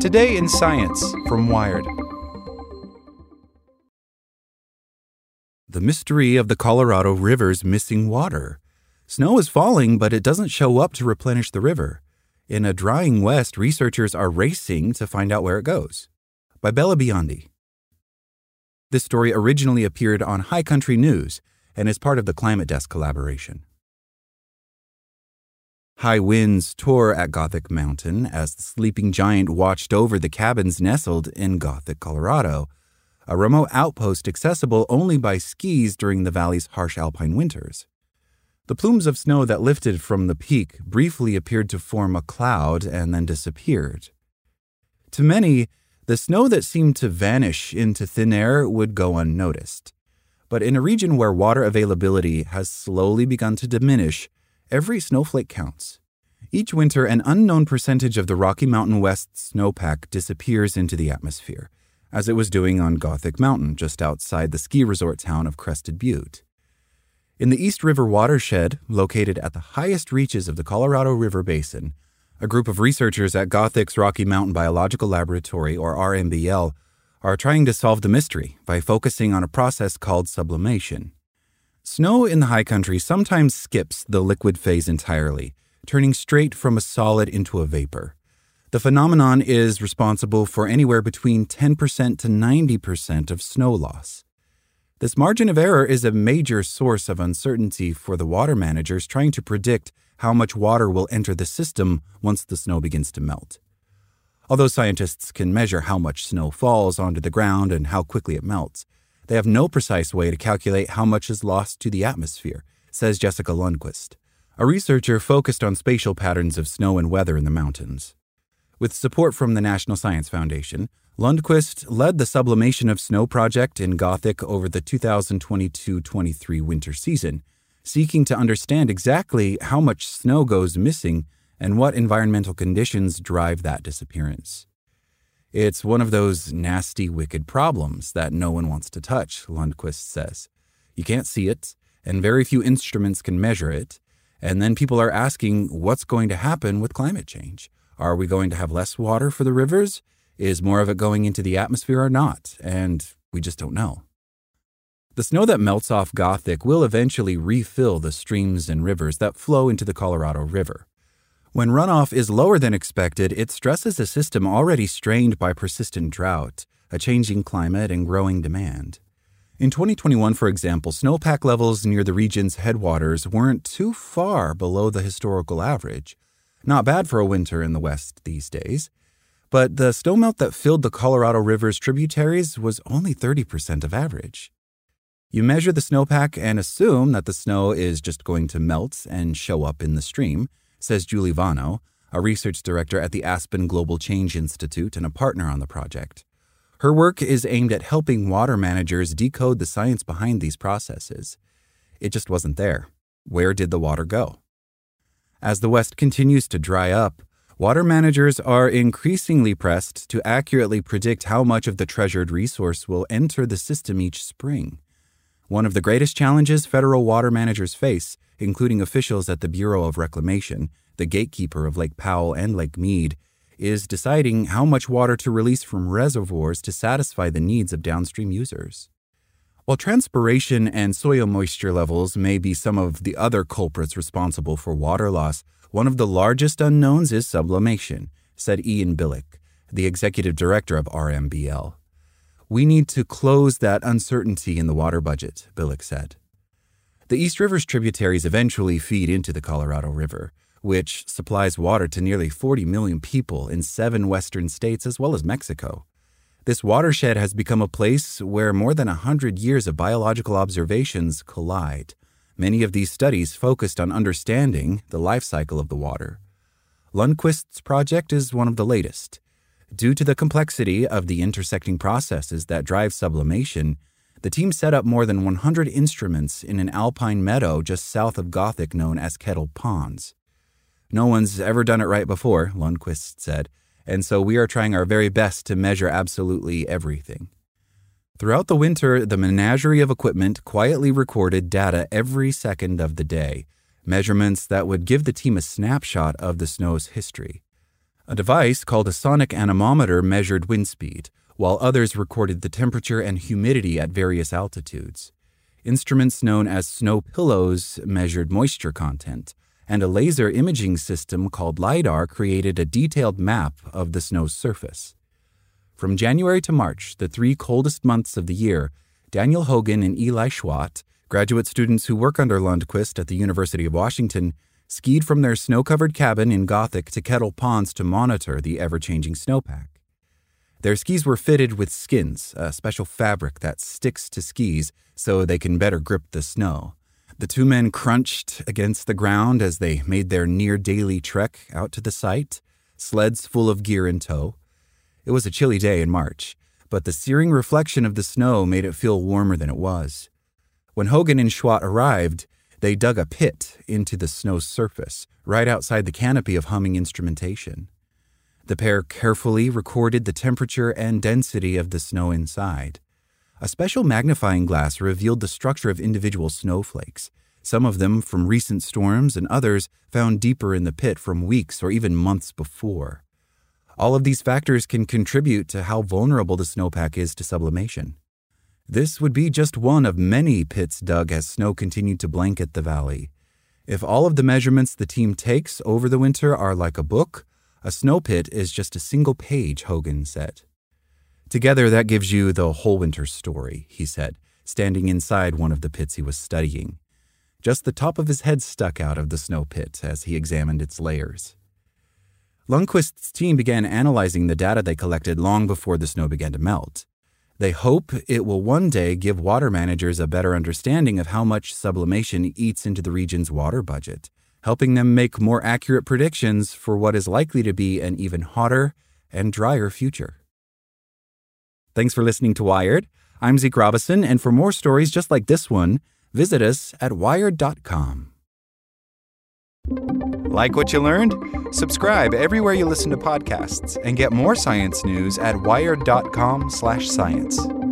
Today in Science from Wired. The mystery of the Colorado River's missing water. Snow is falling, but it doesn't show up to replenish the river. In a drying West, researchers are racing to find out where it goes. By Bella Biondi. This story originally appeared on High Country News and is part of the Climate Desk collaboration. High winds tore at Gothic Mountain as the sleeping giant watched over the cabins nestled in Gothic, Colorado, a remote outpost accessible only by skis during the valley's harsh alpine winters. The plumes of snow that lifted from the peak briefly appeared to form a cloud and then disappeared. To many, the snow that seemed to vanish into thin air would go unnoticed. But in a region where water availability has slowly begun to diminish, every snowflake counts. Each winter, an unknown percentage of the Rocky Mountain West snowpack disappears into the atmosphere, as it was doing on Gothic Mountain just outside the ski resort town of Crested Butte. In the East River watershed, located at the highest reaches of the Colorado River Basin, a group of researchers at Gothic's Rocky Mountain Biological Laboratory, or RMBL, are trying to solve the mystery by focusing on a process called sublimation. Snow in the high country sometimes skips the liquid phase entirely, turning straight from a solid into a vapor. The phenomenon is responsible for anywhere between 10% to 90% of snow loss. This margin of error is a major source of uncertainty for the water managers trying to predict how much water will enter the system once the snow begins to melt. Although scientists can measure how much snow falls onto the ground and how quickly it melts, they have no precise way to calculate how much is lost to the atmosphere, says Jessica Lundquist, a researcher focused on spatial patterns of snow and weather in the mountains. With support from the National Science Foundation, Lundquist led the sublimation of snow project in Gothic over the 2022 23 winter season seeking to understand exactly how much snow goes missing and what environmental conditions drive that disappearance. It's one of those nasty, wicked problems that no one wants to touch, Lundquist says. You can't see it, and very few instruments can measure it. And then people are asking what's going to happen with climate change. Are we going to have less water for the rivers? Is more of it going into the atmosphere or not? And we just don't know. The snow that melts off Gothic will eventually refill the streams and rivers that flow into the Colorado River. When runoff is lower than expected, it stresses a system already strained by persistent drought, a changing climate, and growing demand. In 2021, for example, snowpack levels near the region's headwaters weren't too far below the historical average. Not bad for a winter in the West these days. But the snowmelt that filled the Colorado River's tributaries was only 30% of average. You measure the snowpack and assume that the snow is just going to melt and show up in the stream, says Julie Vano, a research director at the Aspen Global Change Institute and a partner on the project. Her work is aimed at helping water managers decode the science behind these processes. It just wasn't there. Where did the water go? As the West continues to dry up, water managers are increasingly pressed to accurately predict how much of the treasured resource will enter the system each spring. One of the greatest challenges federal water managers face, including officials at the Bureau of Reclamation, the gatekeeper of Lake Powell and Lake Mead, is deciding how much water to release from reservoirs to satisfy the needs of downstream users. While transpiration and soil moisture levels may be some of the other culprits responsible for water loss, one of the largest unknowns is sublimation, said Ian Billick, the executive director of RMBL. We need to close that uncertainty in the water budget, Billick said. The East River's tributaries eventually feed into the Colorado River, which supplies water to nearly 40 million people in seven western states as well as Mexico. This watershed has become a place where more than a hundred years of biological observations collide. Many of these studies focused on understanding the life cycle of the water. Lundquist's project is one of the latest. Due to the complexity of the intersecting processes that drive sublimation, the team set up more than 100 instruments in an alpine meadow just south of Gothic known as Kettle Ponds. No one's ever done it right before, Lundquist said, and so we are trying our very best to measure absolutely everything. Throughout the winter, the menagerie of equipment quietly recorded data every second of the day, measurements that would give the team a snapshot of the snow's history. A device called a sonic anemometer measured wind speed, while others recorded the temperature and humidity at various altitudes. Instruments known as snow pillows measured moisture content, and a laser imaging system called LIDAR created a detailed map of the snow's surface. From January to March, the three coldest months of the year, Daniel Hogan and Eli Schwat, graduate students who work under Lundquist at the University of Washington, skied from their snow covered cabin in Gothic to Kettle Ponds to monitor the ever changing snowpack. Their skis were fitted with skins, a special fabric that sticks to skis so they can better grip the snow. The two men crunched against the ground as they made their near daily trek out to the site, sleds full of gear in tow. It was a chilly day in March, but the searing reflection of the snow made it feel warmer than it was. When Hogan and Schwat arrived, they dug a pit into the snow's surface, right outside the canopy of humming instrumentation. The pair carefully recorded the temperature and density of the snow inside. A special magnifying glass revealed the structure of individual snowflakes, some of them from recent storms and others found deeper in the pit from weeks or even months before. All of these factors can contribute to how vulnerable the snowpack is to sublimation. This would be just one of many pits dug as snow continued to blanket the valley. If all of the measurements the team takes over the winter are like a book, a snow pit is just a single page, Hogan said. Together, that gives you the whole winter story, he said, standing inside one of the pits he was studying. Just the top of his head stuck out of the snow pit as he examined its layers. Lundquist's team began analyzing the data they collected long before the snow began to melt. They hope it will one day give water managers a better understanding of how much sublimation eats into the region's water budget helping them make more accurate predictions for what is likely to be an even hotter and drier future. Thanks for listening to Wired. I'm Zeke Robison, and for more stories just like this one, visit us at wired.com. Like what you learned? Subscribe everywhere you listen to podcasts and get more science news at wired.com/science.